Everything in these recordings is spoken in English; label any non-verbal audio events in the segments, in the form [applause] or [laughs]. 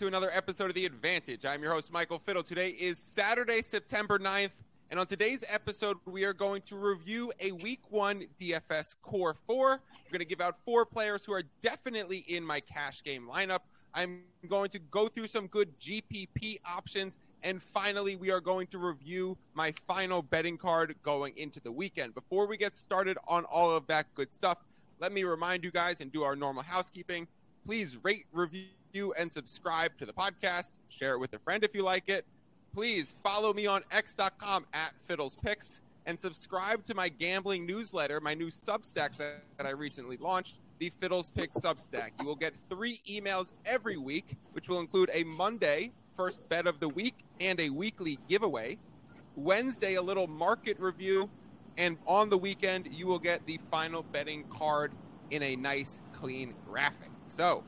to another episode of The Advantage. I'm your host, Michael Fiddle. Today is Saturday, September 9th, and on today's episode, we are going to review a week one DFS core four. We're going to give out four players who are definitely in my cash game lineup. I'm going to go through some good GPP options, and finally, we are going to review my final betting card going into the weekend. Before we get started on all of that good stuff, let me remind you guys and do our normal housekeeping. Please rate, review, and subscribe to the podcast. Share it with a friend if you like it. Please follow me on x.com at fiddlespicks and subscribe to my gambling newsletter, my new Substack that, that I recently launched, the Fiddles Pick Substack. You will get three emails every week, which will include a Monday first bet of the week and a weekly giveaway. Wednesday, a little market review. And on the weekend, you will get the final betting card in a nice, clean graphic. So,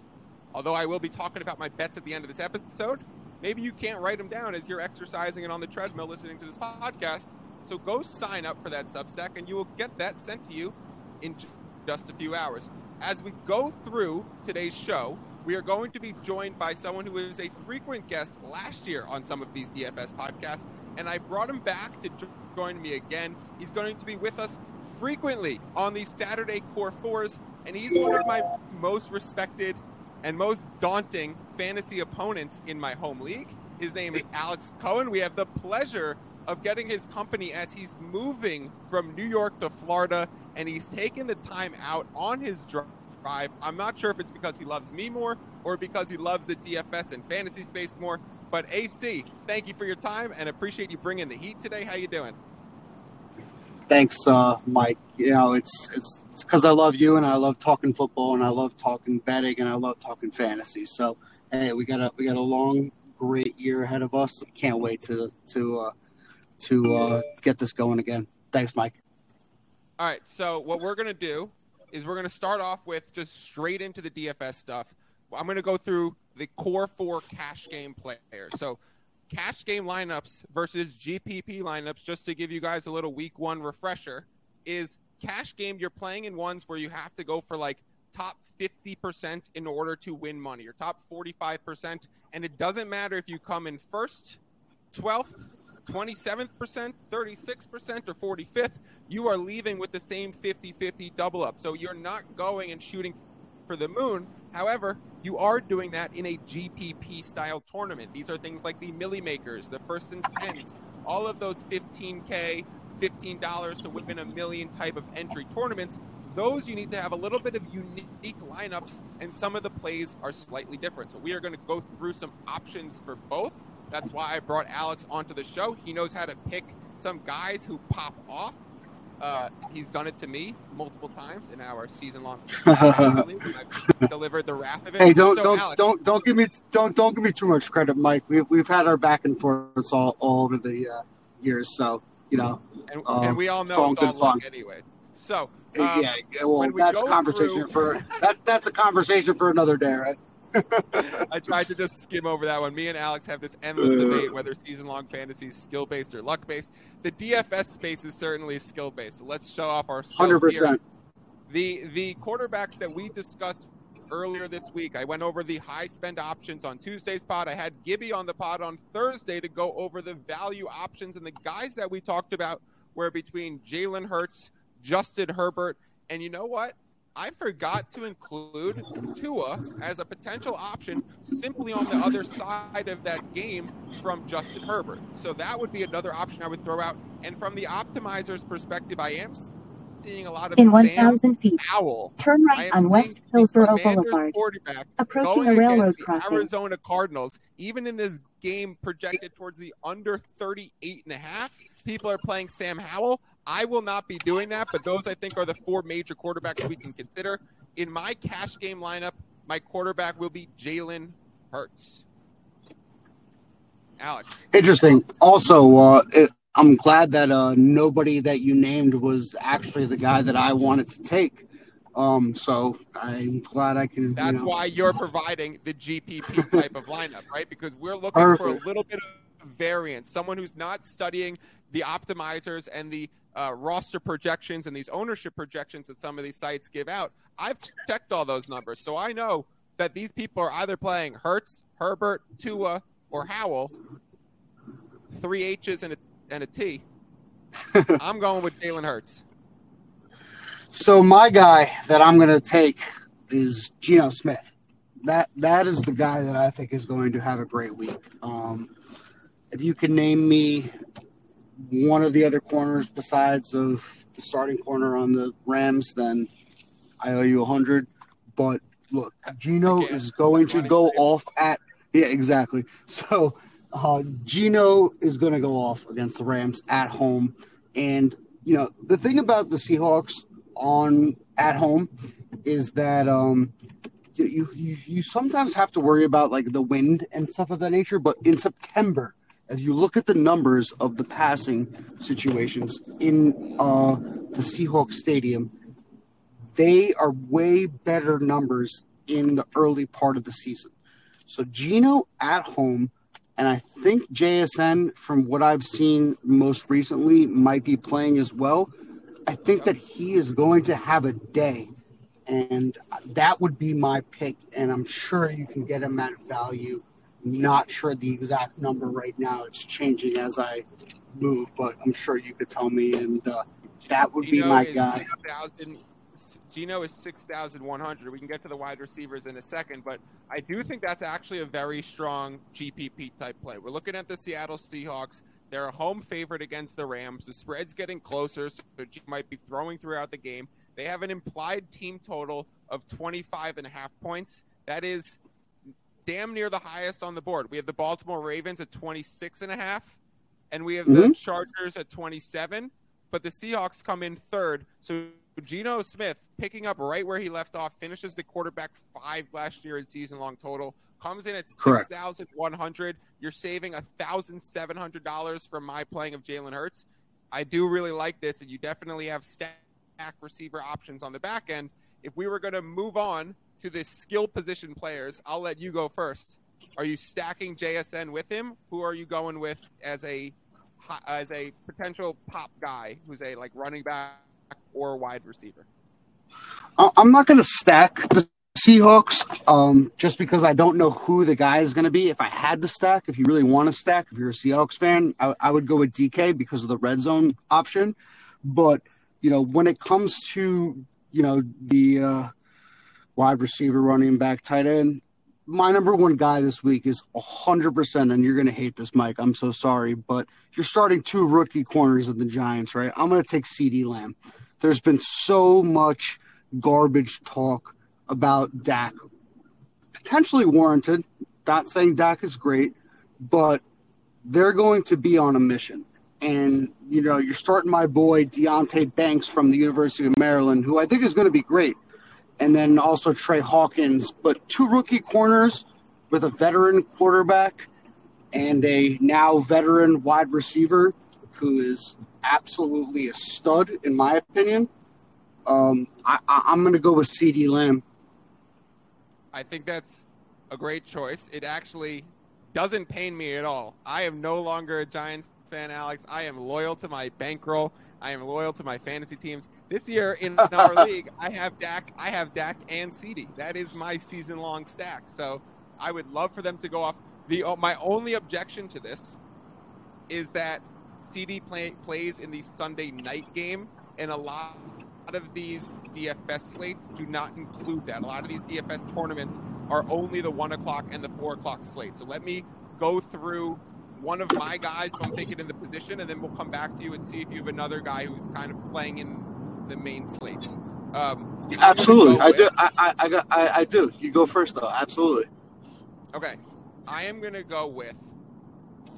although I will be talking about my bets at the end of this episode, maybe you can't write them down as you're exercising and on the treadmill listening to this podcast. So go sign up for that Substack and you will get that sent to you in just a few hours. As we go through today's show, we are going to be joined by someone who was a frequent guest last year on some of these DFS podcasts, and I brought him back to join me again. He's going to be with us frequently on these Saturday Core Fours, and he's one of my most respected and most daunting fantasy opponents in my home league. His name is Alex Cohen. We have the pleasure of getting his company as he's moving from New York to Florida, and he's taken the time out on his drive. I'm not sure if it's because he loves me more or because he loves the DFS and fantasy space more. But AC, thank you for your time and appreciate you bringing the heat today. How you doing? Thanks, uh, Mike. You know, it's it's because I love you and I love talking football and I love talking betting and I love talking fantasy. So hey, we got a we got a long, great year ahead of us. Can't wait to to uh, to uh, get this going again. Thanks, Mike. All right. So what we're gonna do is we're gonna start off with just straight into the DFS stuff. I'm gonna go through the core four cash game players. So cash game lineups versus GPP lineups, just to give you guys a little week one refresher, is cash game you're playing in ones where you have to go for like top 50% in order to win money or top 45%. And it doesn't matter if you come in first, 12th, 27th percent, 36%, or 45th, you are leaving with the same 50 50 double up. So you're not going and shooting for the moon. However, you are doing that in a GPP style tournament. These are things like the Millie Makers, the first and tens, all of those 15K, $15 to win a million type of entry tournaments. Those you need to have a little bit of unique lineups, and some of the plays are slightly different. So we are going to go through some options for both. That's why I brought Alex onto the show. He knows how to pick some guys who pop off uh, he's done it to me multiple times in our season-long. [laughs] [laughs] delivered the wrath of it. Hey, don't so, don't Alex, don't don't give me don't don't give me too much credit, Mike. We've we've had our back and forth all, all over the uh, years, so you know. And, um, and we all know it's, it's all fun. anyway. So um, yeah, well, that's a conversation through... for [laughs] that. That's a conversation for another day, right? I tried to just skim over that one. Me and Alex have this endless debate whether season long fantasy is skill based or luck based. The DFS space is certainly skill based. So let's show off our skills 100%. Here. The the quarterbacks that we discussed earlier this week, I went over the high spend options on Tuesday's pod. I had Gibby on the pod on Thursday to go over the value options, and the guys that we talked about were between Jalen Hurts, Justin Herbert, and you know what? I forgot to include Tua as a potential option simply on the other side of that game from Justin Herbert. So that would be another option I would throw out. And from the optimizer's perspective, I am seeing a lot of in 1,000 feet. Howell. Turn right on West Hillsboro Boulevard. Approaching a railroad crossing. Arizona Cardinals, even in this game projected towards the under 38 and a half, people are playing Sam Howell. I will not be doing that, but those I think are the four major quarterbacks we can consider. In my cash game lineup, my quarterback will be Jalen Hurts. Alex. Interesting. Also, uh, it, I'm glad that uh, nobody that you named was actually the guy that I wanted to take. Um, so I'm glad I can. That's you know. why you're providing the GPP type of lineup, right? Because we're looking Perfect. for a little bit of variance. Someone who's not studying the optimizers and the uh, roster projections and these ownership projections that some of these sites give out. I've checked all those numbers, so I know that these people are either playing Hurts, Herbert, Tua, or Howell, three H's and a, and a T. [laughs] I'm going with Jalen Hurts. So my guy that I'm going to take is Geno Smith. That that is the guy that I think is going to have a great week. Um, if you can name me one of the other corners besides of the starting corner on the Rams, then I owe you a hundred. But look, Geno is going to go off at yeah, exactly. So uh, Geno is going to go off against the Rams at home, and you know the thing about the Seahawks on at home is that um, you, you you sometimes have to worry about like the wind and stuff of that nature. But in September, as you look at the numbers of the passing situations in uh, the Seahawks stadium, they are way better numbers in the early part of the season. So Geno at home, and I think JSN, from what I've seen most recently, might be playing as well. I think that he is going to have a day, and that would be my pick. And I'm sure you can get him at value. Not sure the exact number right now; it's changing as I move, but I'm sure you could tell me, and uh, that would be my guy. 6, Geno is 6,100. We can get to the wide receivers in a second, but I do think that's actually a very strong GPP type play. We're looking at the Seattle Seahawks. They're a home favorite against the Rams. The spread's getting closer, so G might be throwing throughout the game. They have an implied team total of 25 and a half points. That is damn near the highest on the board. We have the Baltimore Ravens at 26 and a half, and we have mm-hmm. the Chargers at 27, but the Seahawks come in third. So Geno Smith picking up right where he left off, finishes the quarterback five last year in season long total, comes in at six thousand one hundred. You're saving thousand seven hundred dollars from my playing of Jalen Hurts. I do really like this, and you definitely have stack receiver options on the back end. If we were going to move on to the skill position players, I'll let you go first. Are you stacking JSN with him? Who are you going with as a as a potential pop guy who's a like running back or wide receiver? I'm not going to stack the Seahawks um, just because I don't know who the guy is going to be. If I had to stack, if you really want to stack, if you're a Seahawks fan, I, I would go with DK because of the red zone option. But you know, when it comes to you know the uh, wide receiver, running back, tight end, my number one guy this week is 100%, and you're going to hate this, Mike. I'm so sorry, but you're starting two rookie corners of the Giants, right? I'm going to take CeeDee Lamb. There's been so much garbage talk about Dak, potentially warranted. Not saying Dak is great, but they're going to be on a mission. And, you know, you're starting my boy Deonte Banks from the University of Maryland, who I think is going to be great. And then also Tre Hawkins, but two rookie corners with a veteran quarterback and a now veteran wide receiver who is absolutely a stud, in my opinion. Um, I, am going to go with CeeDee Lamb. I think that's a great choice. It actually doesn't pain me at all. I am no longer a Giants fan, Alex. I am loyal to my bankroll. I am loyal to my fantasy teams. This year in [laughs] our league, I have Dak. I have Dak and CeeDee. That is my season-long stack. So I would love for them to go off. The my only objection to this is that CD play, plays in the Sunday night game, and a lot of these DFS slates do not include that. A lot of these DFS tournaments are only the one o'clock and the four o'clock slate. So let me go through one of my guys who I'm thinking in the position, and then we'll come back to you and see if you have another guy who's kind of playing in the main slates. Um, Absolutely, I do. I, I, I, got, I, I do. You go first, though. Absolutely. Okay, I am going to go with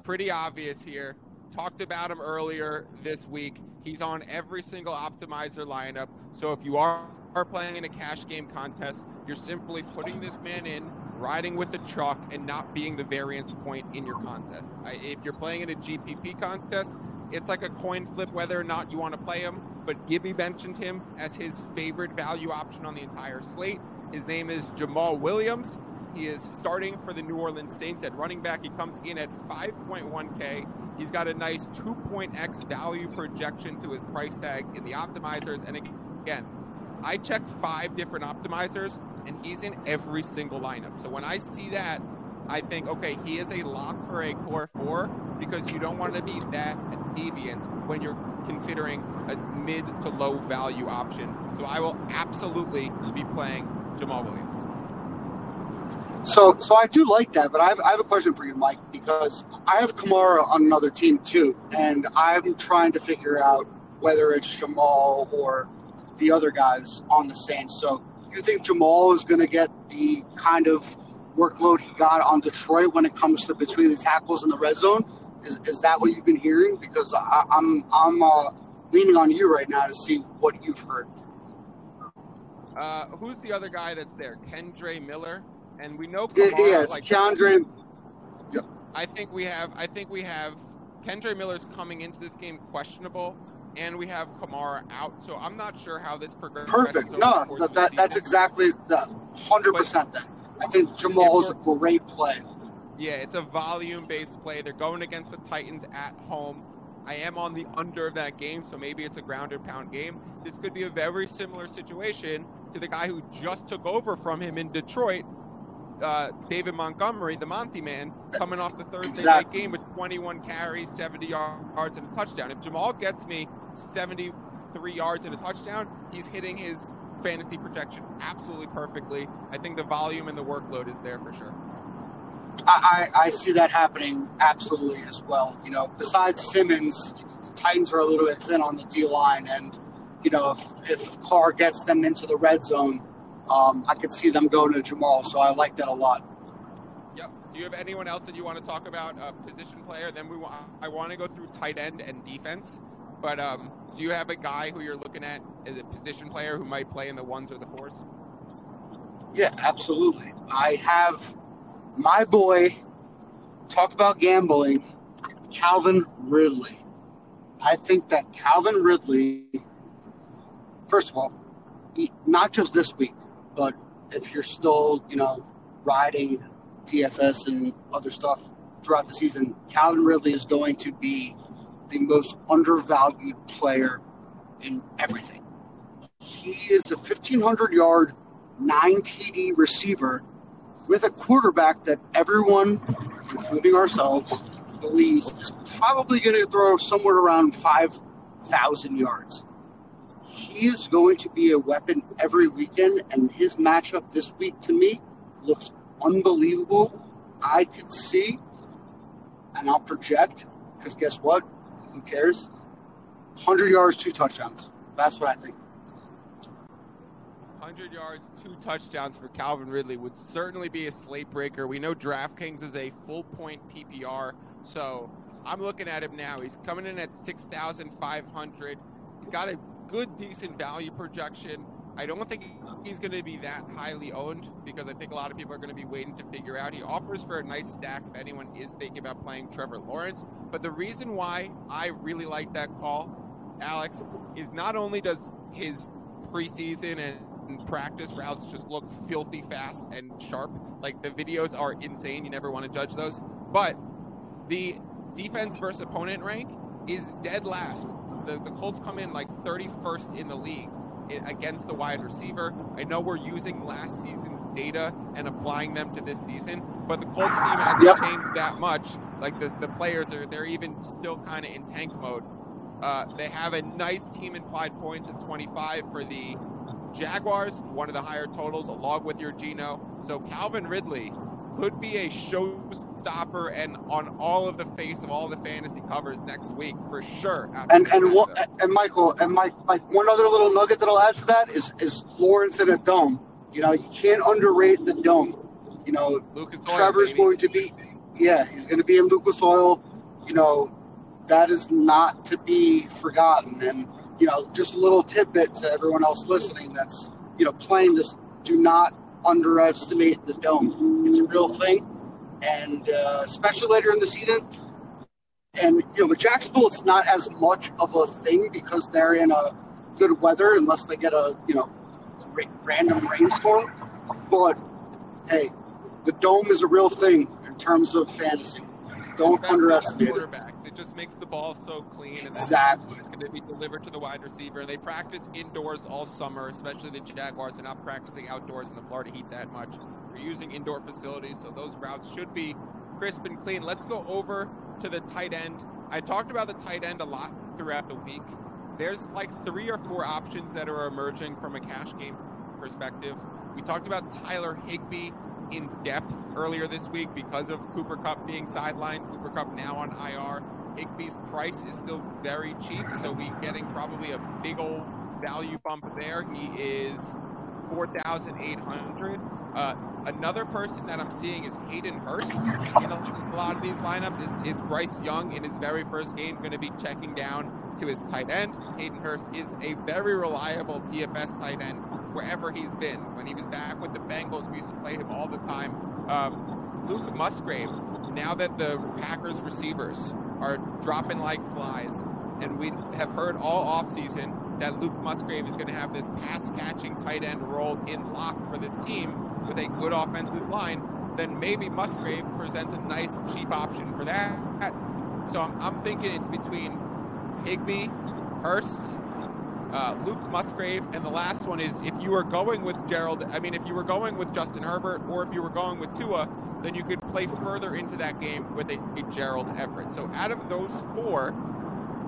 pretty obvious here talked about him earlier this week. He's on every single optimizer lineup. So if you are, are playing in a cash game contest, you're simply putting this man in, riding with the chalk, and not being the variance point in your contest. If you're playing in a GPP contest, it's like a coin flip whether or not you want to play him. But Gibby mentioned him as his favorite value option on the entire slate. His name is Jamaal Williams. He is starting for the New Orleans Saints at running back. He comes in at 5.1K. He's got a nice 2.x value projection to his price tag in the optimizers. And again, I checked five different optimizers, and he's in every single lineup. So when I see that, I think, okay, he is a lock for a core four because you don't want to be that deviant when you're considering a mid to low value option. So I will absolutely be playing Jamaal Williams. So, so I do like that, but I have, I have a question for you, Mike, because I have Kamara on another team too, and I'm trying to figure out whether it's Jamaal or the other guys on the Saints. So, you think Jamaal is going to get the kind of workload he got on Detroit when it comes to between the tackles and the red zone? Is, is that what you've been hearing? Because I, am I'm, I'm uh, leaning on you right now to see what you've heard. Uh, who's the other guy that's there? Kendre Miller, and we know. Kamara, yeah, it's like, Kendre. Yeah. I think we have. I think we have. Kendre Miller's coming into this game questionable, and we have Kamara out. So I'm not sure how this progresses. Perfect. No, that, that that's exactly the hundred percent. Then I think Jamaal's a great play. Yeah, it's a volume-based play. They're going against the Titans at home. I am on the under of that game, so maybe it's a grounded pound game. This could be a very similar situation to the guy who just took over from him in Detroit, uh, David Montgomery, the Monty man, coming off the Thursday exactly. night game with 21 carries, 70 yards, and a touchdown. If Jamaal gets me 73 yards and a touchdown, he's hitting his fantasy projection absolutely perfectly. I think the volume and the workload is there for sure. I, I see that happening absolutely as well. You know, besides Simmons, the Titans are a little bit thin on the D line, and you know, if, if Carr gets them into the red zone, um, I could see them going to Jamaal. So I like that a lot. Yep. Do you have anyone else that you want to talk about? A position player? Then we want. I want to go through tight end and defense. But um, do you have a guy who you're looking at as a position player who might play in the ones or the fours? Yeah, absolutely. I have my boy. Talk about gambling. Calvin Ridley. I think that Calvin Ridley first of all, not just this week, but if you're still, you know, riding DFS and other stuff throughout the season, Calvin Ridley is going to be the most undervalued player in everything. He is a 1,500 yard, 9 TD receiver with a quarterback that everyone, including ourselves, believes is probably going to throw somewhere around 5,000 yards he is going to be a weapon every weekend, and his matchup this week to me looks unbelievable. I could see, and I'll project, because guess what? Who cares? 100 yards, two touchdowns. That's what I think. 100 yards, two touchdowns for Calvin Ridley would certainly be a slate breaker. We know DraftKings is a full point PPR, so I'm looking at him now. He's coming in at 6,500. He's got a good, decent value projection. I don't think he's going to be that highly owned because I think a lot of people are going to be waiting to figure out. He offers for a nice stack if anyone is thinking about playing Trevor Lawrence. But the reason why I really like that call, Alex, is not only does his preseason and practice routes just look filthy fast and sharp, like the videos are insane. You never want to judge those. But the defense versus opponent rank is dead last the, the Colts come in like 31st in the league against the wide receiver. I know we're using last season's data and applying them to this season, but the Colts team hasn't yep. changed that much. Like the, the players are they're even still kind of in tank mode. Uh, they have a nice team implied points of 25 for the Jaguars, one of the higher totals, along with your Geno. So Calvin Ridley could be a showstopper and on all of the face of all the fantasy covers next week for sure. And and what, and Michael and Mike, like one other little nugget that I'll add to that is is Lawrence in a dome. You know, you can't underrate the dome. You know, Lucas Trevor's Oil, going to be, yeah, he's going to be in Lucas Oil. You know, that is not to be forgotten. And you know, just a little tidbit to everyone else listening that's you know playing this. Do not underestimate the dome. It's a real thing, and uh, especially later in the season. And you know, with Jacksonville, it's not as much of a thing because they're in a good weather, unless they get a you know ra- random rainstorm. But hey, the dome is a real thing in terms of fantasy. Don't underestimate it. It just makes the ball so clean. Exactly. it's going to be delivered to the wide receiver. And they practice indoors all summer, especially the Jaguars. They're not practicing outdoors in the Florida heat that much. They're using indoor facilities, so those routes should be crisp and clean. Let's go over to the tight end. I talked about the tight end a lot throughout the week. There's like three or four options that are emerging from a cash game perspective. We talked about Tyler Higbee in depth earlier this week because of Cooper Kupp being sidelined. Cooper Kupp now on IR. Higbee's price is still very cheap, so we're getting probably a big old value bump there. He is 4,800. Uh, another person that I'm seeing is Hayden Hurst in a, a lot of these lineups. Is Bryce Young in his very first game going to be checking down to his tight end? Hayden Hurst is a very reliable DFS tight end wherever he's been. When he was back with the Bengals, we used to play him all the time. Um, Luke Musgrave, now that the Packers receivers are dropping like flies, and we have heard all offseason that Luke Musgrave is going to have this pass catching tight end role in lock for this team with a good offensive line, then maybe Musgrave presents a nice cheap option for that. So I'm, I'm thinking it's between Higbee, Hurst, uh, Luke Musgrave, and the last one is if you were going with Gerald, I mean, if you were going with Justin Herbert or if you were going with Tua, then you could play further into that game with a, a Gerald Everett. So out of those four,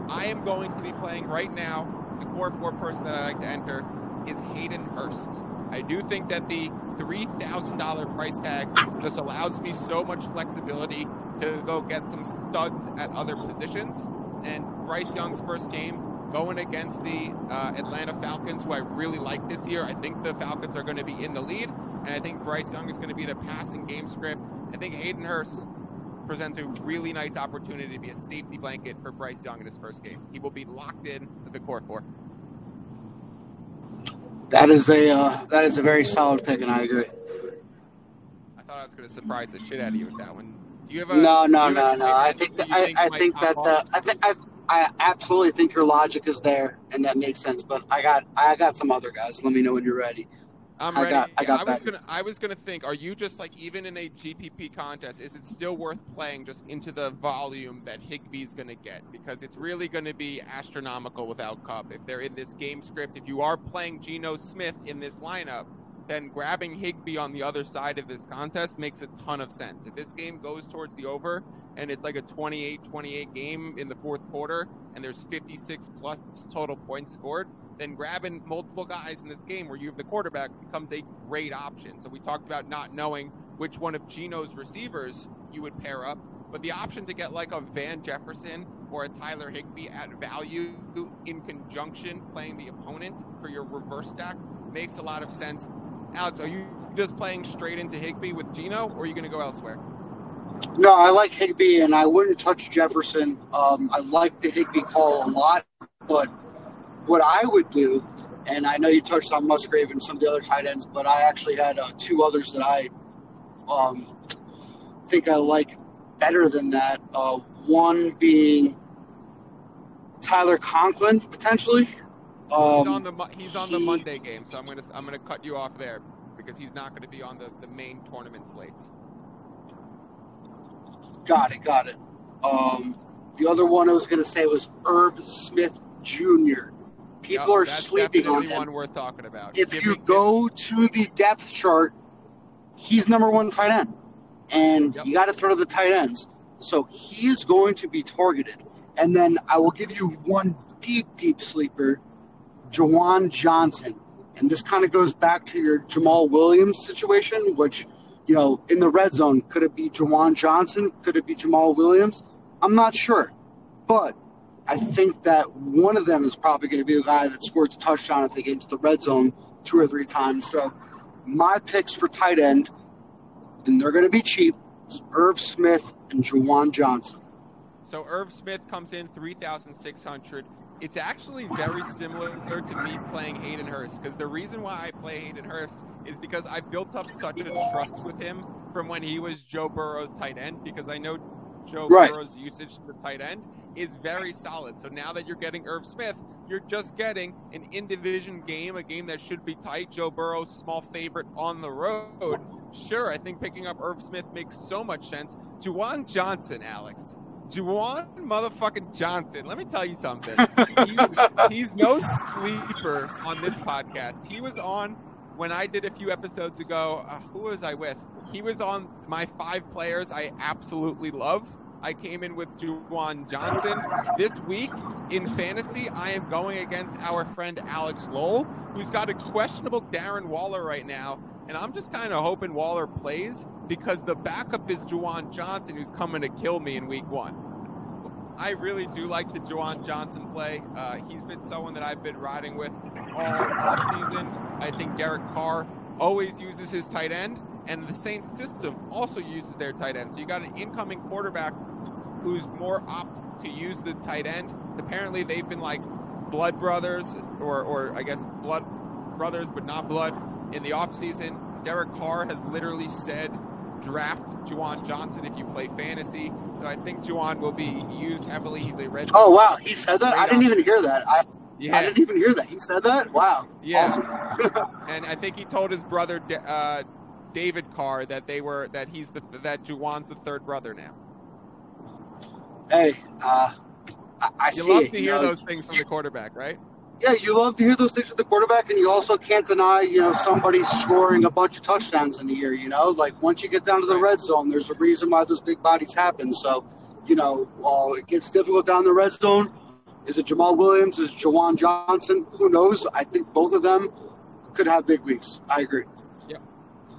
I am going to be playing right now. The core four person that I like to enter is Hayden Hurst. I do think that the $3,000 price tag just allows me so much flexibility to go get some studs at other positions. And Bryce Young's first game going against the uh, Atlanta Falcons, who I really like this year. I think the Falcons are going to be in the lead, and I think Bryce Young is going to be in a passing game script. I think Hayden Hurst presents a really nice opportunity to be a safety blanket for Bryce Young in his first game. He will be locked in to the core four. That is a uh, that is a very solid pick, and I agree. I thought I was going to surprise the shit out of you with that one. Do you have a no, no, no, no? I think that, I, I think that the, I think I I absolutely think your logic is there, and that makes sense. But I got I got some other guys. Let me know when you're ready. I'm ready. I, got, I, got I was gonna I was gonna think. Are you just like even in a GPP contest? Is it still worth playing just into the volume that Higbee's gonna get? Because it's really gonna be astronomical without Kupp. If they're in this game script, if you are playing Geno Smith in this lineup, then grabbing Higbee on the other side of this contest makes a ton of sense. If this game goes towards the over and it's like a 28-28 game in the fourth quarter and there's 56 plus total points scored, then grabbing multiple guys in this game where you have the quarterback becomes a great option. So we talked about not knowing which one of Geno's receivers you would pair up, but the option to get like a Van Jefferson or a Tyler Higbee at value in conjunction playing the opponent for your reverse stack makes a lot of sense. Alex, are you just playing straight into Higbee with Geno, or are you going to go elsewhere? No, I like Higbee, and I wouldn't touch Jefferson. Um, I like the Higbee call a lot, but what I would do, and I know you touched on Musgrave and some of the other tight ends, but I actually had uh, two others that I um, think I like better than that. Uh, one being Tyler Conklin potentially. Um, he's on the he's on the Monday game, so I'm gonna I'm gonna cut you off there because he's not going to be on the, the main tournament slates. Got it, got it. Um, the other one I was going to say was Irv Smith Jr. People yep, are sleeping on him. one worth talking about. If Give you me, go to the depth chart, he's number one tight end, and yep. you got to throw to the tight ends. So he is going to be targeted. And then I will give you one deep, deep sleeper, Juwan Johnson. And this kind of goes back to your Jamaal Williams situation, which, you know, in the red zone, could it be Juwan Johnson? Could it be Jamaal Williams? I'm not sure. But I think that one of them is probably going to be the guy that scores a touchdown if they get into the red zone two or three times. So my picks for tight end, and they're going to be cheap, is Irv Smith and Juwan Johnson. So Irv Smith comes in 3,600. It's actually very similar to me playing Hayden Hurst because the reason why I play Hayden Hurst is because I built up such a trust with him from when he was Joe Burrow's tight end because I know Joe right. Burrow's usage to the tight end is very solid. So now that you're getting Irv Smith, you're just getting an in division game, a game that should be tight. Joe Burrow's small favorite on the road. Sure, I think picking up Irv Smith makes so much sense. Juwan Johnson, Alex. Juwan motherfucking Johnson. Let me tell you something. he's, [laughs] he's no sleeper on this podcast. He was on when I did a few episodes ago. Uh, who was I with? He was on my five players I absolutely love. I came in with Juwan Johnson. This week in fantasy, I am going against our friend Alex Lowell, who's got a questionable Darren Waller right now. And I'm just kind of hoping Waller plays because the backup is Juwan Johnson, who's coming to kill me in week one. I really do like the Juwan Johnson play. Uh, he's been someone that I've been riding with all off season. I think Derek Carr always uses his tight end, and the Saints system also uses their tight end. So you got an incoming quarterback who's more opt to use the tight end. Apparently, they've been like blood brothers, or, or I guess blood brothers, but not blood in the offseason. Derek Carr has literally said draft Juwan Johnson if you play fantasy. So I think Juwan will be used heavily. He's a red. Oh wow, he said that. I didn't even hear that. I yeah. I didn't even hear that. He said that. Wow. Yeah. Awesome. [laughs] and I think he told his brother uh, David Carr that they were that he's the that Juwan's the third brother now. Hey, uh, I, I you love to hear know, those things from the quarterback, right? Yeah, you love to hear those things from the quarterback, and you also can't deny, you know, somebody scoring a bunch of touchdowns in a year. You know, like once you get down to the red zone, there's a reason why those big bodies happen. So, you know, while it gets difficult down the red zone, is it Jamaal Williams? Is it Juwan Johnson? Who knows? I think both of them could have big weeks. I agree.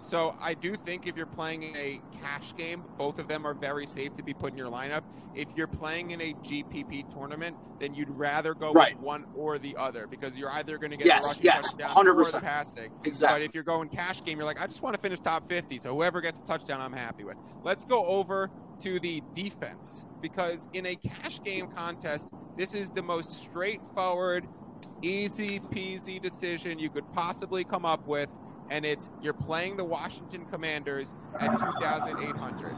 So I do think if you're playing in a cash game, both of them are very safe to be put in your lineup. If you're playing in a GPP tournament, then you'd rather go right. with one or the other because you're either going to get yes, the rushing yes, touchdown 100%. or the passing. Exactly. But if you're going cash game, you're like, I just want to finish top 50. So whoever gets a touchdown, I'm happy with. Let's go over to the defense because in a cash game contest, this is the most straightforward, easy peasy decision you could possibly come up with and it's you're playing the Washington Commanders at 2,800.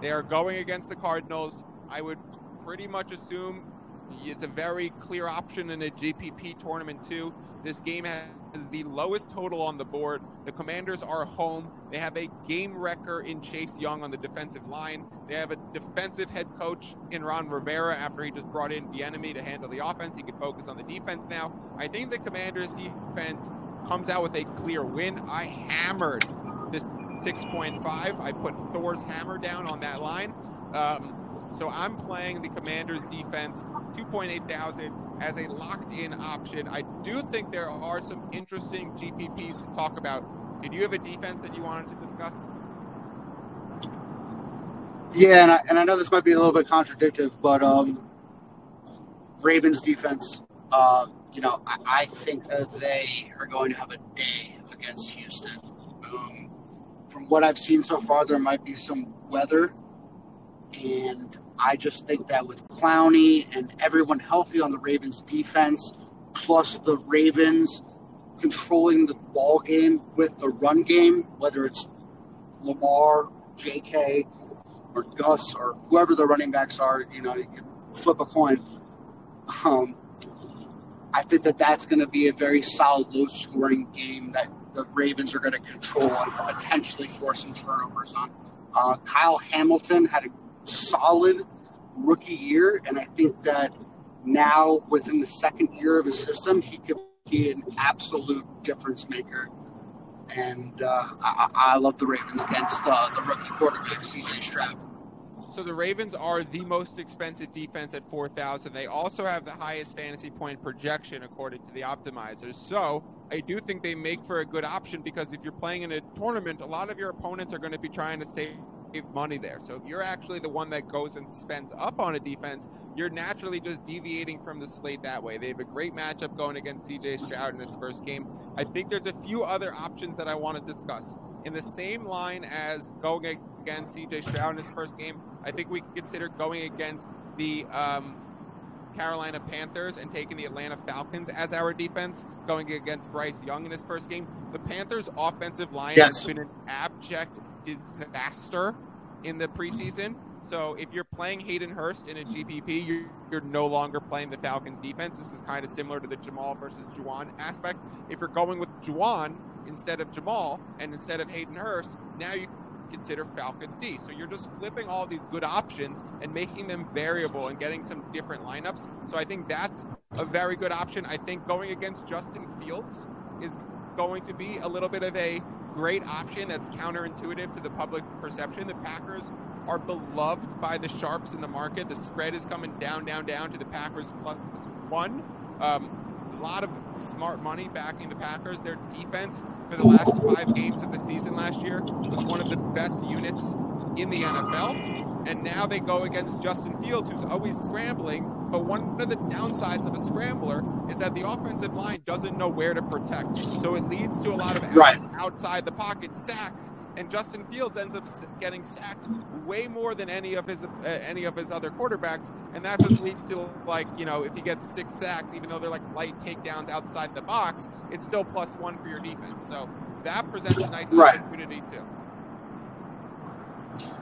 They are going against the Cardinals. I would pretty much assume it's a very clear option in a GPP tournament too. This game has the lowest total on the board. The Commanders are home. They have a game wrecker in Chase Young on the defensive line. They have a defensive head coach in Ron Rivera after he just brought in Bieniemy to handle the offense. He can focus on the defense now. I think the Commanders defense comes out with a clear win. I hammered this 6.5. I put Thor's hammer down on that line. Um, so I'm playing the Commanders defense 2.8 thousand as a locked in option. I do think there are some interesting GPPs to talk about. Did you have a defense that you wanted to discuss? Yeah, and I, and I know this might be a little bit contradictory, but um, Ravens defense, uh, you know, I, I, think that they are going to have a day against Houston. Um, from what I've seen so far, there might be some weather, and I just think that with Clowney and everyone healthy on the Ravens defense, plus the Ravens controlling the ball game with the run game, whether it's Lamar, J.K., or Gus, or whoever the running backs are, you know, you can flip a coin. Um, I think that that's going to be a very solid, low scoring game that the Ravens are going to control and potentially force some turnovers on. Uh, Kyle Hamilton had a solid rookie year, and I think that now within the second year of his system, he could be an absolute difference maker. And uh, I, I, love the Ravens against uh, the rookie quarterback, CJ Stroud. So the Ravens are the most expensive defense at 4,000. They also have the highest fantasy point projection according to the optimizers. So I do think they make for a good option because if you're playing in a tournament, a lot of your opponents are going to be trying to save money there. So if you're actually the one that goes and spends up on a defense, you're naturally just deviating from the slate that way. They have a great matchup going against CJ Stroud in his first game. I think there's a few other options that I want to discuss. In the same line as going against CJ Stroud in his first game, I think we can consider going against the um, Carolina Panthers and taking the Atlanta Falcons as our defense, going against Bryce Young in his first game. The Panthers' offensive line yes. has been an abject disaster in the preseason. So if you're playing Hayden Hurst in a GPP, you're, you're, no longer playing the Falcons defense. This is kind of similar to the Jamaal versus Juwan aspect. If you're going with Juwan instead of Jamaal and instead of Hayden Hurst, now you consider Falcons D. So you're just flipping all these good options and making them variable and getting some different lineups. So I think that's a very good option. I think going against Justin Fields is going to be a little bit of a great option that's counterintuitive to the public perception. The Packers are beloved by the sharps in the market. The spread is coming down, down, down to the Packers plus one. Um, a lot of smart money backing the Packers. Their defense for the last five games of the season last year was one of the best units in the NFL. And now they go against Justin Fields, who's always scrambling. But one of the downsides of a scrambler is that the offensive line doesn't know where to protect. So it leads to a lot of right. outside the pocket sacks and Justin Fields ends up getting sacked way more than any of his uh, any of his other quarterbacks, and that just leads to like you know if he gets six sacks, even though they're like light takedowns outside the box, it's still plus one for your defense. So that presents a nice right. opportunity too.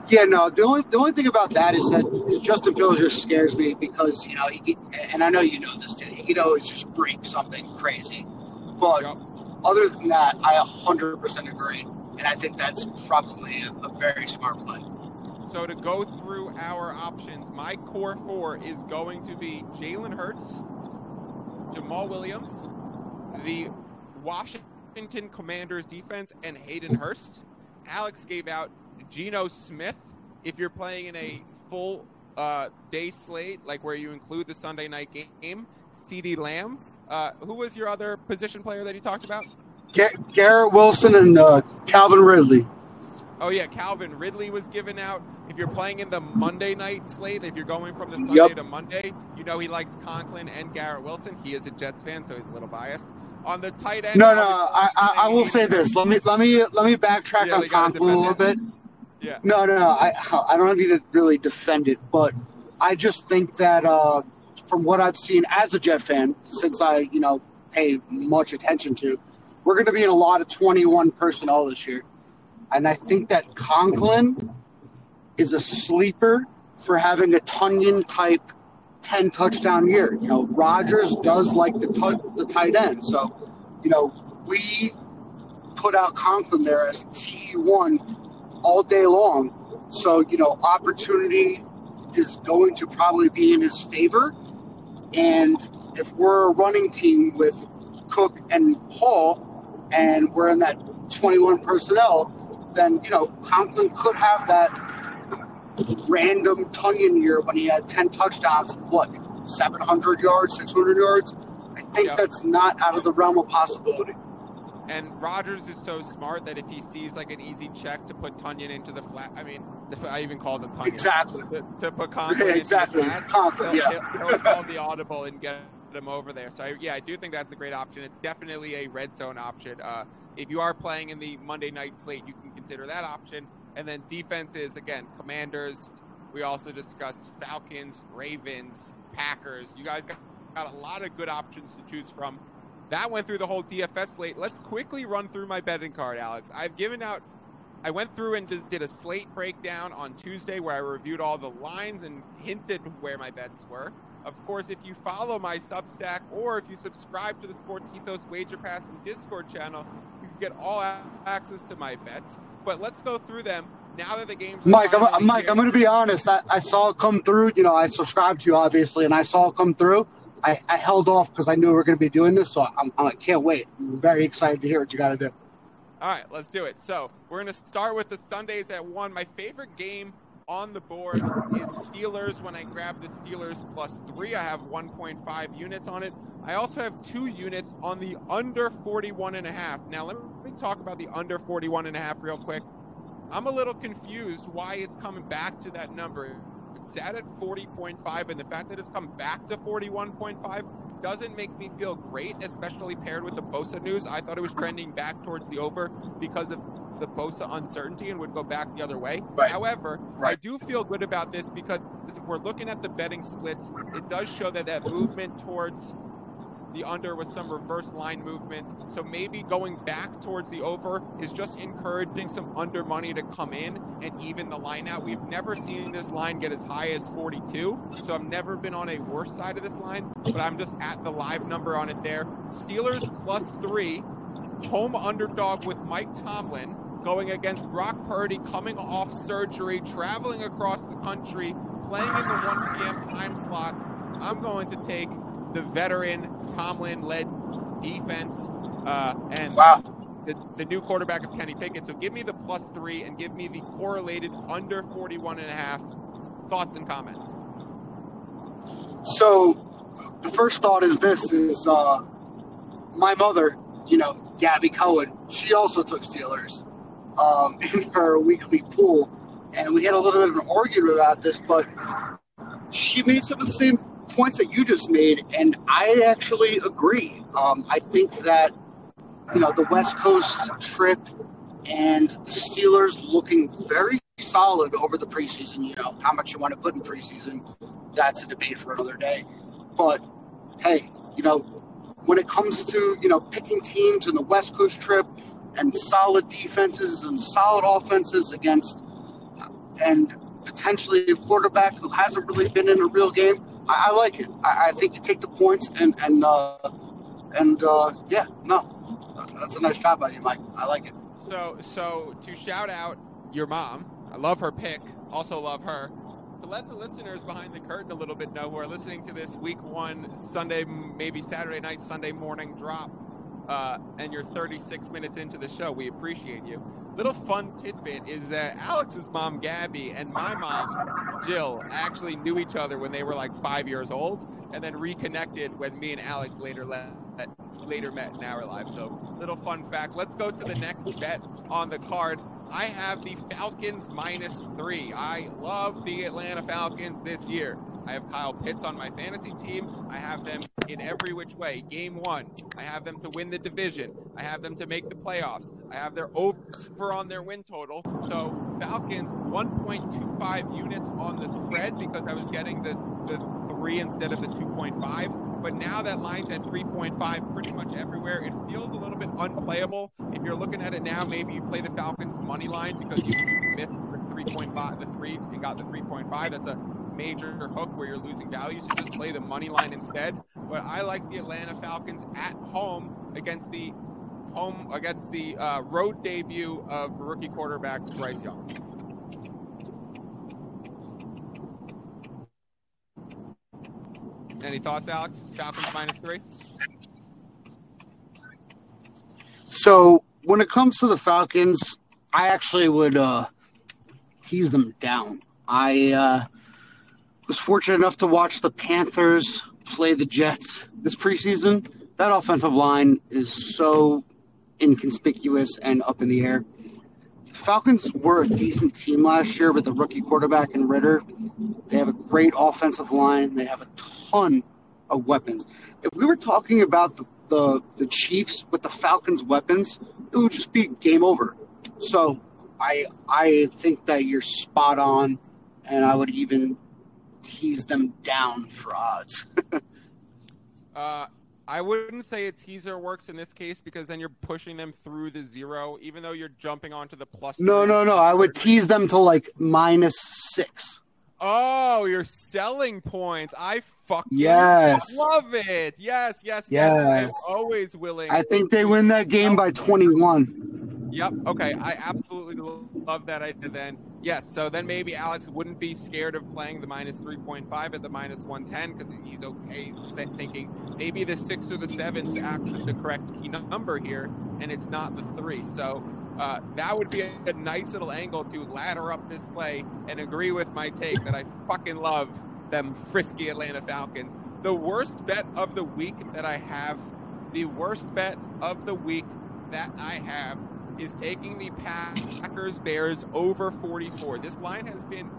Yeah, no. The only the only thing about that is that Justin Fields just scares me because you know he and I know you know this too. He could always just break something crazy, but yep. other than that, I 100% agree and I think that's probably a, a very smart play. So to go through our options, my core four is going to be Jalen Hurts, Jamaal Williams, the Washington Commanders defense, and Hayden Hurst. Alex gave out Geno Smith. If you're playing in a full uh, day slate, like where you include the Sunday night game, CeeDee Lamb. Uh, who was your other position player that you talked about? Garrett Wilson and uh, Calvin Ridley. Oh yeah, Calvin Ridley was given out. If you're playing in the Monday night slate, if you're going from the Sunday yep. to Monday, you know he likes Conklin and Garrett Wilson. He is a Jets fan, so he's a little biased. On the tight end, no, no, I, I, I will say this. Let me let me let me backtrack yeah, on Conklin a little bit. Yeah. No, no, no. I I don't need to really defend it, but I just think that uh, from what I've seen as a Jet fan, since I you know pay much attention to, we're going to be in a lot of 21 personnel this year. And I think that Conklin is a sleeper for having a Tonyan type 10 touchdown year. You know, Rodgers does like the, t- the tight end. So, you know, we put out Conklin there as TE1 all day long. So, you know, opportunity is going to probably be in his favor. And if we're a running team with Cook and Hall, and we're in that 21 personnel, then, you know, Conklin could have that random Tonyan year when he had 10 touchdowns and what, 700 yards, 600 yards? I think yep. that's not out of the realm of possibility. And Rodgers is so smart that if he sees like an easy check to put Tonyan into the flat, I mean, I even called it Tonyan. Exactly. To, to put Conklin yeah, [laughs] exactly. into the flat, Conklin, he'll, yeah. he'll, he'll call the audible and get them over there. So I, yeah, I do think that's a great option. It's definitely a red zone option. Uh, if you are playing in the Monday night slate, you can consider that option. And then defenses again, Commanders. We also discussed Falcons, Ravens, Packers. You guys got, got a lot of good options to choose from. That went through the whole DFS slate. Let's quickly run through my betting card, Alex. I've given out I went through and just did a slate breakdown on Tuesday where I reviewed all the lines and hinted where my bets were. Of course, if you follow my Substack or if you subscribe to the Sports Ethos Wager Pass and Discord channel, you can get all access to my bets. But let's go through them now that the game's Mike. I'm, Mike, here. I'm going to be honest. I, I, saw it come through. You know, I subscribed to you obviously, and I saw it come through. I, I held off because I knew we were going to be doing this, so I'm, I can't wait. I'm very excited to hear what you got to do. All right, let's do it. So we're going to start with the Sundays at one. My favorite game on the board is Steelers. When I grab the Steelers plus three, I have 1.5 units on it. I also have two units on the under 41 and a half. Now, let me talk about the under 41 and a half real quick. I'm a little confused why it's coming back to that number. It's sat at 40.5, and the fact that it's come back to 41.5 doesn't make me feel great, especially paired with the Bosa news. I thought it was trending back towards the over because of the Bosa uncertainty and would go back the other way. Right. However, right. I do feel good about this because if we're looking at the betting splits, it does show that that movement towards the under with some reverse line movements. So maybe going back towards the over is just encouraging some under money to come in and even the line out. We've never seen this line get as high as 42. So I've never been on a worse side of this line, but I'm just at the live number on it there. Steelers plus three, home underdog with Mike Tomlin going against Brock Purdy, coming off surgery, traveling across the country, playing in the 1 p.m. time slot. I'm going to take the veteran Tomlin led defense uh, and wow. the, the new quarterback of Kenny Pickett. So give me the plus three and give me the correlated under 41 and a half. Thoughts and comments. So the first thought is this is uh, my mother, you know, Gabby Cohen, she also took Steelers um, [laughs] in her weekly pool. And we had a little bit of an argument about this, but she made some of the same points that you just made, and I actually agree. Um, I think that you know the West Coast trip and the Steelers looking very solid over the preseason. You know how much you want to put in preseason, that's a debate for another day. But hey, you know when it comes to you know picking teams in the West Coast trip and solid defenses and solid offenses against and potentially a quarterback who hasn't really been in a real game. I, I like it. I, I, think you take the points and and uh, and uh, yeah, no, that's a nice job by you, Mike. I like it. So so to shout out your mom, I love her pick. Also love her. To let the listeners behind the curtain a little bit know who are listening to this week one Sunday, maybe Saturday night, Sunday morning drop uh, and you're 36 minutes into the show. We appreciate you. Little fun tidbit is that Alex's mom, Gabby, and my mom, Jill, actually knew each other when they were like five years old, and then reconnected when me and Alex later later met in our lives. So, little fun fact. Let's go to the next bet on the card. I have the Falcons minus three. I love the Atlanta Falcons this year. I have Kyle Pitts on my fantasy team. I have them in every which way. Game one, I have them to win the division. I have them to make the playoffs. I have their over on their win total. So Falcons 1.25 units on the spread because I was getting the, the three instead of the 2.5. But now that line's at 3.5 pretty much everywhere. It feels a little bit unplayable. If you're looking at it now, maybe you play the Falcons money line because you missed 3.5, the three, and got the 3.5. That's a major hook where you're losing value. So just play the money line instead. But I like the Atlanta Falcons at home against the home against the uh, road debut of rookie quarterback Bryce Young. Any thoughts, Alex? Falcons minus three. So when it comes to the Falcons, I actually would uh, tease them down. I uh, was fortunate enough to watch the Panthers play the Jets this preseason. That offensive line is so inconspicuous and up in the air. The Falcons were a decent team last year with the rookie quarterback and Ridder. They have a great offensive line. They have a ton of weapons. If we were talking about the, the, the Chiefs with the Falcons' weapons, it would just be game over. So I I think that you're spot on, and I would even tease them down for odds. [laughs] uh, I wouldn't say a teaser works in this case because then you're pushing them through the zero, even though you're jumping onto the plus. No, no, no. I would tease them to like minus six. Oh, you're selling points. I fucking yes. love it. Yes, yes, yes. yes. I'm always willing. I think they win that game by 21. Yep. Okay. I absolutely love that idea then. Yes. So then maybe Alex wouldn't be scared of playing the minus 3.5 at the minus 110 because he's okay thinking maybe the six or the seven is actually the correct key number here and it's not the three. So uh, that would be a, a nice little angle to ladder up this play and agree with my take that I fucking love them frisky Atlanta Falcons. The worst bet of the week that I have, the worst bet of the week that I have is taking the Packers Bears over 44. This line has been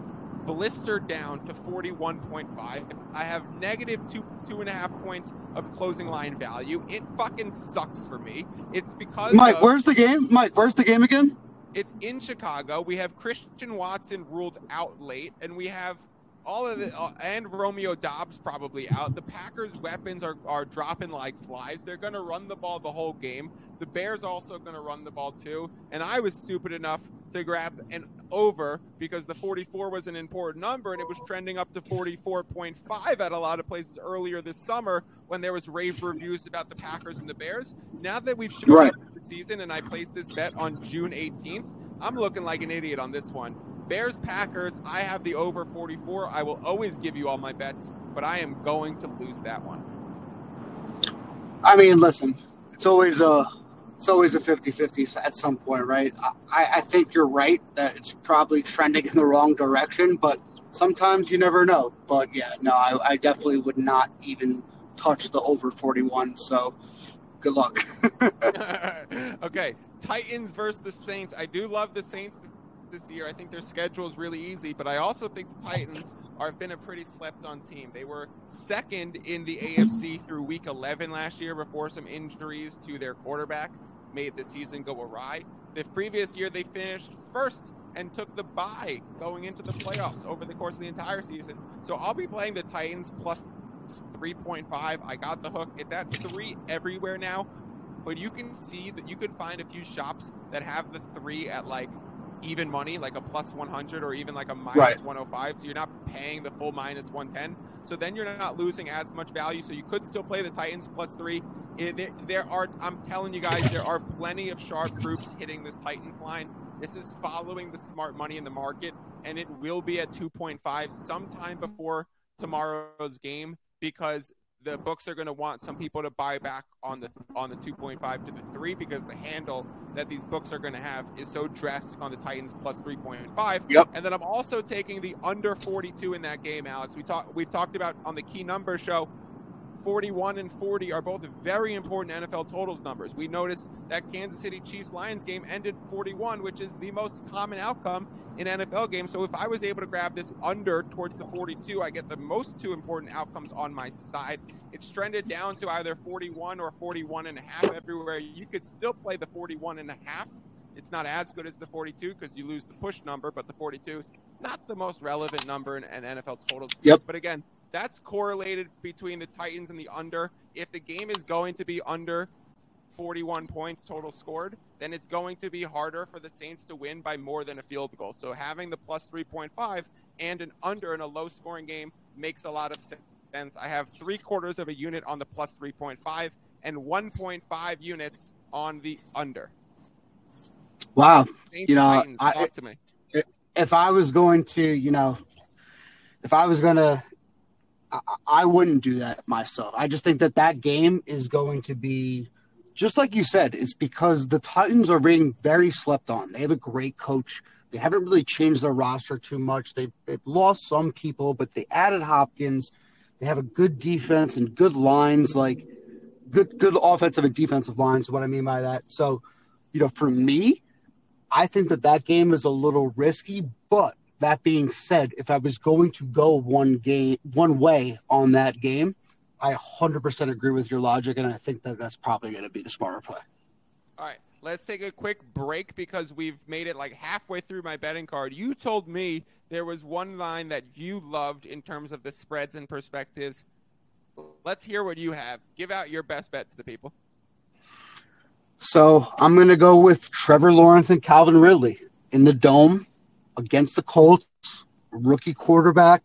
blistered down to 41.5. I have negative two two and a half points of closing line value. It fucking sucks for me. It's because Mike, of, where's the game? Mike, where's the game again? It's in Chicago. We have Christian Watson ruled out late, and we have all of the uh, and Romeo Doubs probably out. The Packers' weapons are, are dropping like flies. They're going to run the ball the whole game. The Bears also going to run the ball too. And I was stupid enough to grab an over because the 44 was an important number and it was trending up to 44.5 at a lot of places earlier this summer when there was rave reviews about the Packers and the Bears. Now that we've shown right. the the season and I placed this bet on June 18th, I'm looking like an idiot on this one. Bears Packers, I have the over 44. I will always give you all my bets, but I am going to lose that one. I mean, listen, it's always a it's always a 50-50 at some point, right? I, I think you're right that it's probably trending in the wrong direction, but sometimes you never know. But yeah, no, I, I definitely would not even touch the over 41. So good luck. [laughs] [laughs] okay, Titans versus the Saints. I do love the Saints this year. I think their schedule is really easy, but I also think the Titans are been a pretty slept on team. They were second in the AFC through week 11 last year before some injuries to their quarterback made the season go awry. The previous year they finished first and took the bye going into the playoffs over the course of the entire season. So I'll be playing the Titans plus 3.5. I got the hook. It's at three everywhere now, but you can see that you could find a few shops that have the three at like even money, like a plus 100 or even like a minus right. 105. So you're not paying the full minus 110. So then you're not losing as much value. So you could still play the Titans plus three. Eh, there, there are, I'm telling you guys, there are plenty of sharp groups hitting this Titans line. This is following the smart money in the market, and it will be at 2.5 sometime before tomorrow's game because the books are going to want some people to buy back on the on the 2.5 to the 3 because the handle that these books are going to have is so drastic on the Titans plus 3.5. Yep. And then I'm also taking the under 42 in that game, Alex. We talked we've talked about on the key number show 41 and 40 are both very important NFL totals numbers. We noticed that Kansas City Chiefs Lions game ended 41, which is the most common outcome in NFL games. So if I was able to grab this under towards the 42, I get the most two important outcomes on my side. It's trended down to either 41 or 41 and a half everywhere. You could still play the 41 and a half. It's not as good as the 42 because you lose the push number, but the 42 is not the most relevant number in, in NFL totals. Yep. But again, that's correlated between the Titans and the under. If the game is going to be under 41 points total scored, then it's going to be harder for the Saints to win by more than a field goal. So having the plus 3.5 and an under in a low scoring game makes a lot of sense. I have three quarters of a unit on the plus 3.5 and 1.5 units on the under. Wow. Saints, you know, Titans, I, talk to me. If I was going to, you know, if I was going to I, I wouldn't do that myself. I just think that that game is going to be just like you said. It's because the Titans are being very slept on. They have a great coach. They haven't really changed their roster too much. They've, they've lost some people, but they added Hopkins. They have a good defense and good lines, like good good offensive and defensive lines. What I mean by that. So, you know, for me, I think that that game is a little risky, but that being said, if I was going to go one game, one way on that game, I 100% agree with your logic, and I think that that's probably going to be the smarter play. All right, let's take a quick break because we've made it like halfway through my betting card. You told me there was one line that you loved in terms of the spreads and perspectives. Let's hear what you have. Give out your best bet to the people. So I'm going to go with Trevor Lawrence and Calvin Ridley in the dome against the Colts, rookie quarterback.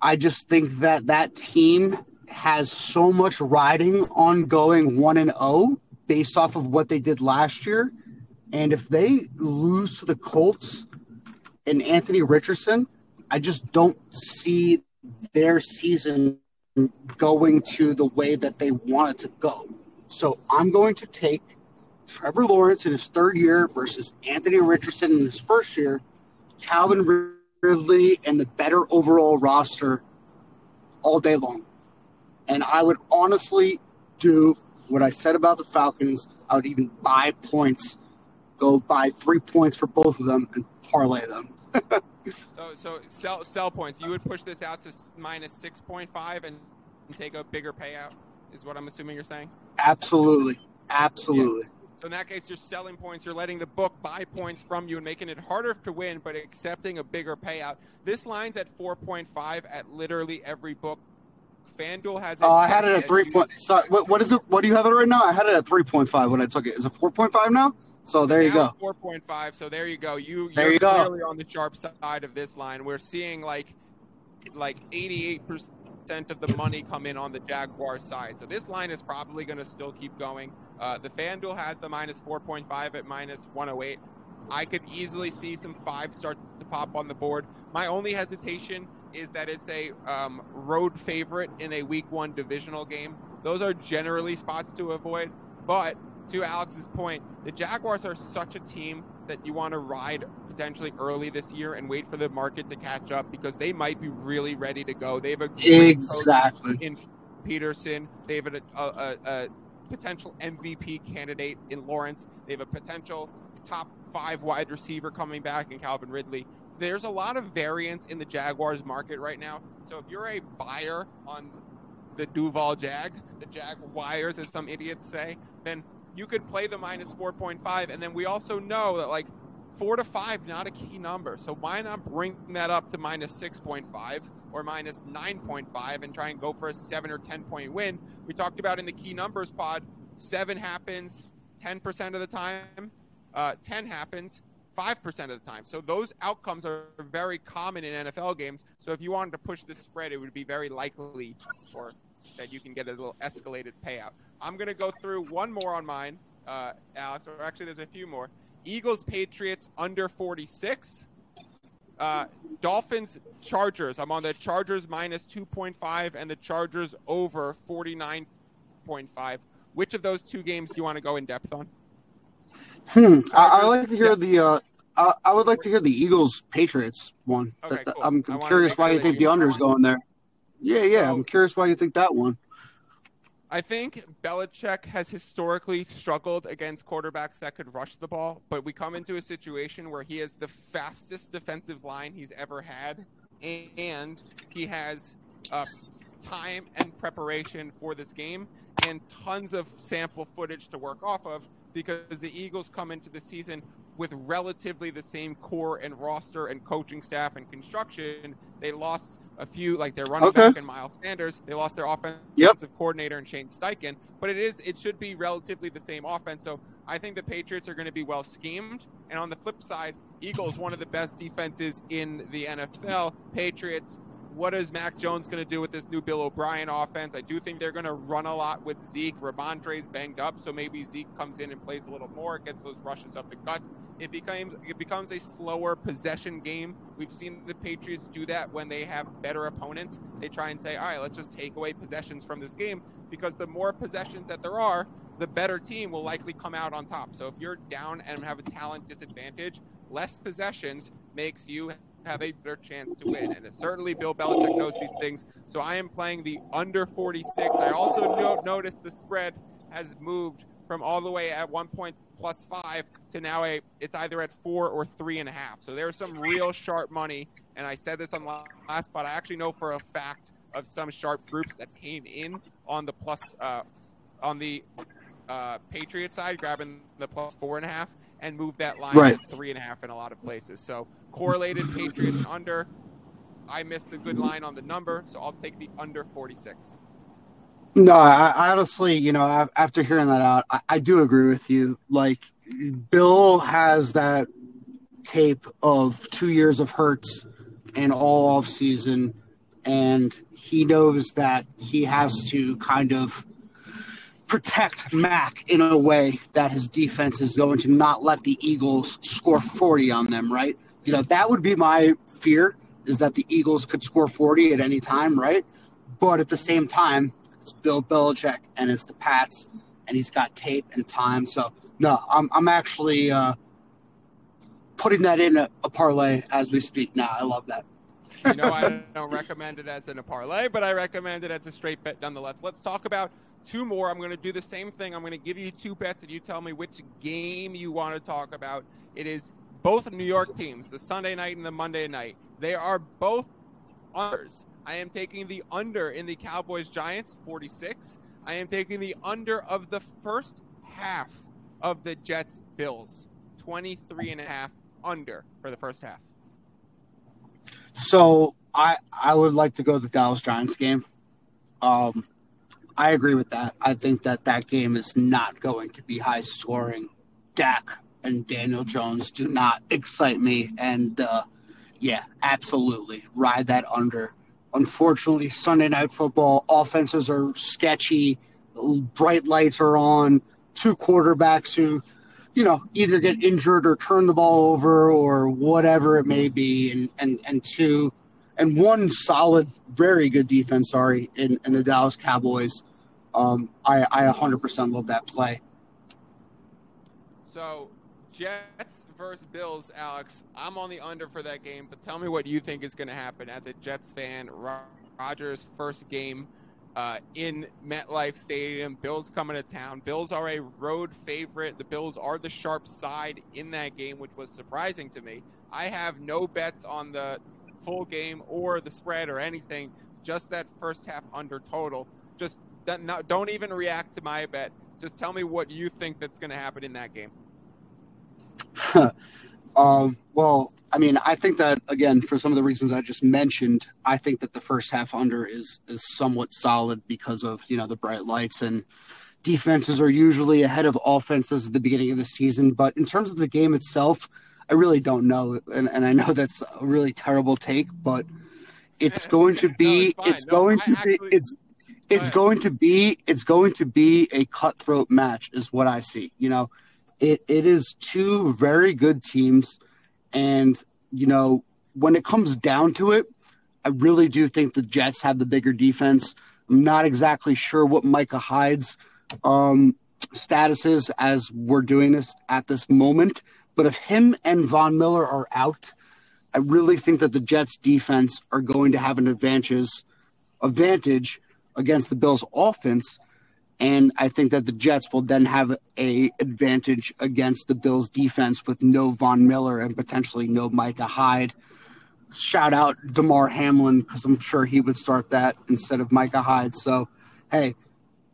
I just think that that team has so much riding on going 1 and 0 based off of what they did last year. And if they lose to the Colts and Anthony Richardson, I just don't see their season going to the way that they want it to go. So I'm going to take Trevor Lawrence in his third year versus Anthony Richardson in his first year, Calvin Ridley and the better overall roster all day long. And I would honestly do what I said about the Falcons. I would even buy points, go buy three points for both of them and parlay them. [laughs] so, so sell sell points. You would push this out to minus six point five and take a bigger payout. Is what I'm assuming you're saying. Absolutely, absolutely. Yeah. So in that case, you're selling points. You're letting the book buy points from you and making it harder to win, but accepting a bigger payout. This line's at 4.5 at literally every book. FanDuel has it. Oh, uh, I had it at three point. Sorry, what, what is it? What do you have it right now? I had it at 3.5 when I took it. Is it 4.5 now? So there you go. 4.5. So there you go. You there you clearly on the sharp side of this line. We're seeing like like 88% of the money come in on the Jaguar side. So this line is probably going to still keep going. Uh, the FanDuel has the minus 4.5 at minus 108. I could easily see some five start to pop on the board. My only hesitation is that it's a um, road favorite in a week one divisional game. Those are generally spots to avoid. But to Alex's point, the Jaguars are such a team that you want to ride potentially early this year and wait for the market to catch up because they might be really ready to go. They have a exactly in Pederson. They have a, a, a potential MVP candidate in Lawrence. They have a potential top five wide receiver coming back in Calvin Ridley. There's a lot of variance in the Jaguars market right now. So if you're a buyer on the Duval Jag, the Jag wires, as some idiots say, then you could play the minus 4.5. And then we also know that like four to five, not a key number. So why not bring that up to minus 6.5 or minus 9.5 and try and go for a seven or 10 point win? We talked about in the key numbers pod, seven happens 10% of the time, uh, 10 happens 5% of the time. So those outcomes are very common in NFL games. So if you wanted to push the spread, it would be very likely or that you can get a little escalated payout. I'm going to go through one more on mine, uh, Alex, or actually, there's a few more. Eagles, Patriots under 46. Uh, Dolphins, Chargers. I'm on the Chargers minus 2.5 and the Chargers over 49.5. Which of those two games do you want to go in depth on? Hmm. I, I like to hear yeah. the. Uh, I, I, would like to hear the Eagles Patriots one. Okay, cool. I'm, I'm curious why you think the under's going there. Yeah, yeah. So, I'm curious why you think that one. I think Belichick has historically struggled against quarterbacks that could rush the ball, but we come into a situation where he has the fastest defensive line he's ever had, and he has uh, time and preparation for this game and tons of sample footage to work off of because the Eagles come into the season with relatively the same core and roster and coaching staff and construction. They lost a few, like their running okay. back and Miles Sanders. They lost their offensive yep. coordinator and Shane Steichen, but it is it should be relatively the same offense. So I think the Patriots are going to be well schemed. And on the flip side, Eagles one of the best defenses in the NFL. Patriots what is Mac Jones going to do with this new Bill O'Brien offense? I do think they're going to run a lot with Zeke. Rhamondre's banged up, so maybe Zeke comes in and plays a little more, gets those rushes up the guts. It becomes it becomes a slower possession game. We've seen the Patriots do that when they have better opponents. They try and say, all right, let's just take away possessions from this game because the more possessions that there are, the better team will likely come out on top. So if you're down and have a talent disadvantage, less possessions makes you have a better chance to win. And certainly Bill Belichick knows these things. So I am playing the under 46. I also no- noticed the spread has moved from all the way at one point plus five to now a it's either at four or three and a half. So there's some real sharp money. And I said this on last, but I actually know for a fact of some sharp groups that came in on the plus uh, on the uh, Patriot side, grabbing the plus four and a half and moved that line right. to three and a half in a lot of places. So correlated Patriots under. I missed the good line on the number, so I'll take the under 46. No, I, I honestly, you know, after hearing that out, I, I do agree with you. Like, Bill has that tape of two years of Hurts and all off season, and he knows that he has to kind of protect Mac in a way that his defense is going to not let the Eagles score 40 on them, right? You know, that would be my fear is that the Eagles could score 40 at any time, right? But at the same time, it's Bill Belichick and it's the Pats and he's got tape and time. So, no, I'm, I'm actually uh, putting that in a, a parlay as we speak now. I love that. you know, I don't recommend it as in a parlay, but I recommend it as a straight bet nonetheless. Let's talk about two more. I'm going to do the same thing. I'm going to give you two bets, and you tell me which game you want to talk about. It is both New York teams, the Sunday night and the Monday night. They are both unders. I am taking the under in the Cowboys Giants 46. I am taking the under of the first half of the Jets Bills 23 and a half under for the first half. So I I would like to go the Dallas Giants game. Um, I agree with that. I think that that game is not going to be high scoring. Dak and Daniel Jones do not excite me. And uh, yeah, absolutely ride that under. unfortunately, Sunday night football offenses are sketchy. Bright lights are on. Two quarterbacks who, you know, either get injured or turn the ball over or whatever it may be, and and and two, and one solid, very good defense. Sorry, in, in the Dallas Cowboys. Um, I I 100% love that play. So, Jets versus Bills, Alex. I'm on the under for that game, but tell me what you think is going to happen as a Jets fan. Rodgers' first game uh, in MetLife Stadium. Bills coming to town. Bills are a road favorite. The Bills are the sharp side in that game, which was surprising to me. I have no bets on the full game or the spread or anything. Just that first half under total. Just don't even react to my bet. Just tell me what you think that's going to happen in that game. [laughs] um, well, I mean, I think that again, for some of the reasons I just mentioned, I think that the first half under is is somewhat solid because of you know the bright lights and defenses are usually ahead of offenses at the beginning of the season. But in terms of the game itself, I really don't know, and, and I know that's a really terrible take, but it's going to be no, it's, it's no, going to actually, be it's it's going to be it's going to be a cutthroat match is what I see. You know, it, it is two very good teams. And, you know, when it comes down to it, I really do think the Jets have the bigger defense. I'm not exactly sure what Micah Hyde's um, status is as we're doing this at this moment. But if him and Von Miller are out, I really think that the Jets defense are going to have an advantage advantage against the Bills offense and I think that the Jets will then have a advantage against the Bills defense with no Von Miller and potentially no Micah Hyde. Shout out Damar Hamlin because I'm sure he would start that instead of Micah Hyde. So, hey,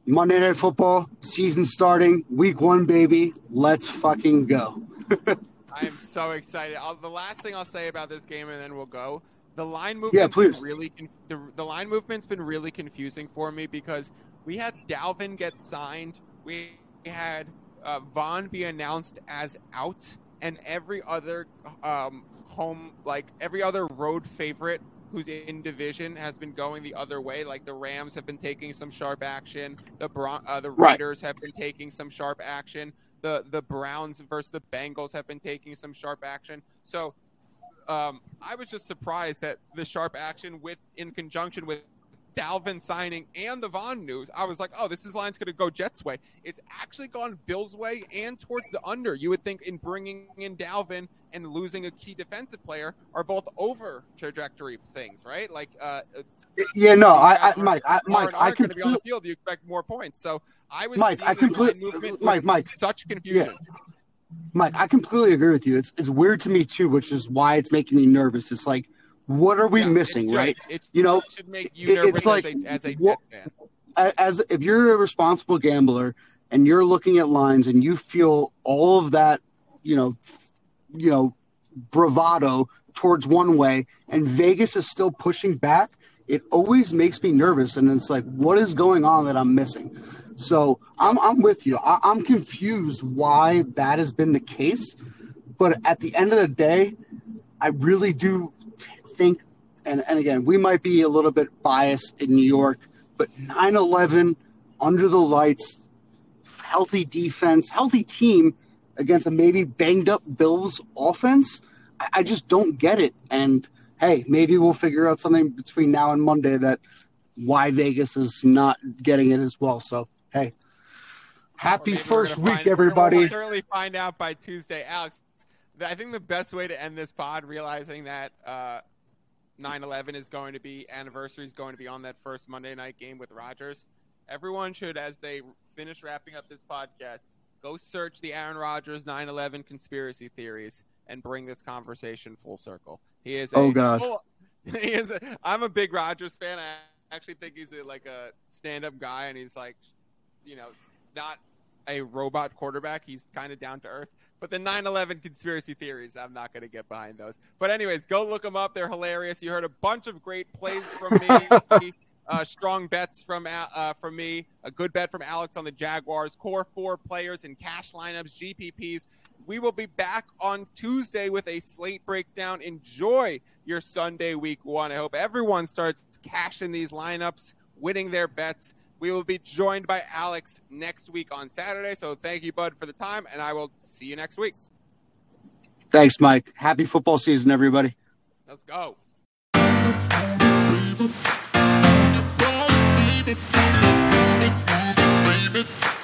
Monday Night Football season starting, week one, baby. Let's fucking go. [laughs] I am so excited. I'll, the last thing I'll say about this game, and then we'll go. The line movement, yeah, please. Really, the, the line movement's been really confusing for me because we had Dalvin get signed. We had uh, Von be announced as out, and every other um, home, like every other road favorite who's in division has been going the other way. Like the Rams have been taking some sharp action. The Bron- uh, the Raiders right. have been taking some sharp action. The the Browns versus the Bengals have been taking some sharp action. So um, I was just surprised that the sharp action with in conjunction with Dalvin signing and the Von news, I was like, oh, this is line's going to go Jets way. It's actually gone Bills way and towards the under. You would think in bringing in Dalvin and losing a key defensive player are both over trajectory things, right? Like, uh, yeah, no, I, I Mike, I, Mike, I can be on the field. You expect more points, so I was Mike, I completely, Mike, Mike, such confusion. Yeah. Mike, I completely agree with you. It's it's weird to me too, which is why it's making me nervous. It's like what are we yeah, missing, right? It you know, should make you it's like as a, as a what, fan. As if you're a responsible gambler and you're looking at lines and you feel all of that, you know, you know, bravado towards one way, and Vegas is still pushing back. It always makes me nervous, and it's like, what is going on that I'm missing? So I'm I'm with you. I, I'm confused why that has been the case, but at the end of the day, I really do think, and, and again, we might be a little bit biased in New York, but 9 11 under the lights, healthy defense, healthy team against a maybe banged up Bills offense. I, I just don't get it. And hey, maybe we'll figure out something between now and Monday that why Vegas is not getting it as well. So, hey, happy first week, find, everybody. We'll certainly find out by Tuesday. Alex, I think the best way to end this pod, realizing that uh, 9/11 is going to be anniversary is going to be on that first Monday night game with Rodgers. Everyone should, as they finish wrapping up this podcast, go search the Aaron Rodgers 9/11 conspiracy theories and bring this conversation full circle. He is. A, oh God. Full, [laughs] he is. A, I'm a big Rodgers fan. I actually think he's a, like a stand-up guy, and he's like, you know, not a robot quarterback. He's kind of down to earth. But the 9/11 conspiracy theories, I'm not going to get behind those. But anyways, go look them up. They're hilarious. You heard a bunch of great plays from me. [laughs] uh, strong bets from uh, from me. A good bet from Alex on the Jaguars. Core four players in cash lineups, GPPs. We will be back on Tuesday with a slate breakdown. Enjoy your Sunday week one. I hope everyone starts cashing these lineups, winning their bets. We will be joined by Alex next week on Saturday. So thank you, Bud, for the time, and I will see you next week. Thanks, Mike. Happy football season, everybody. Let's go. Baby, baby, baby,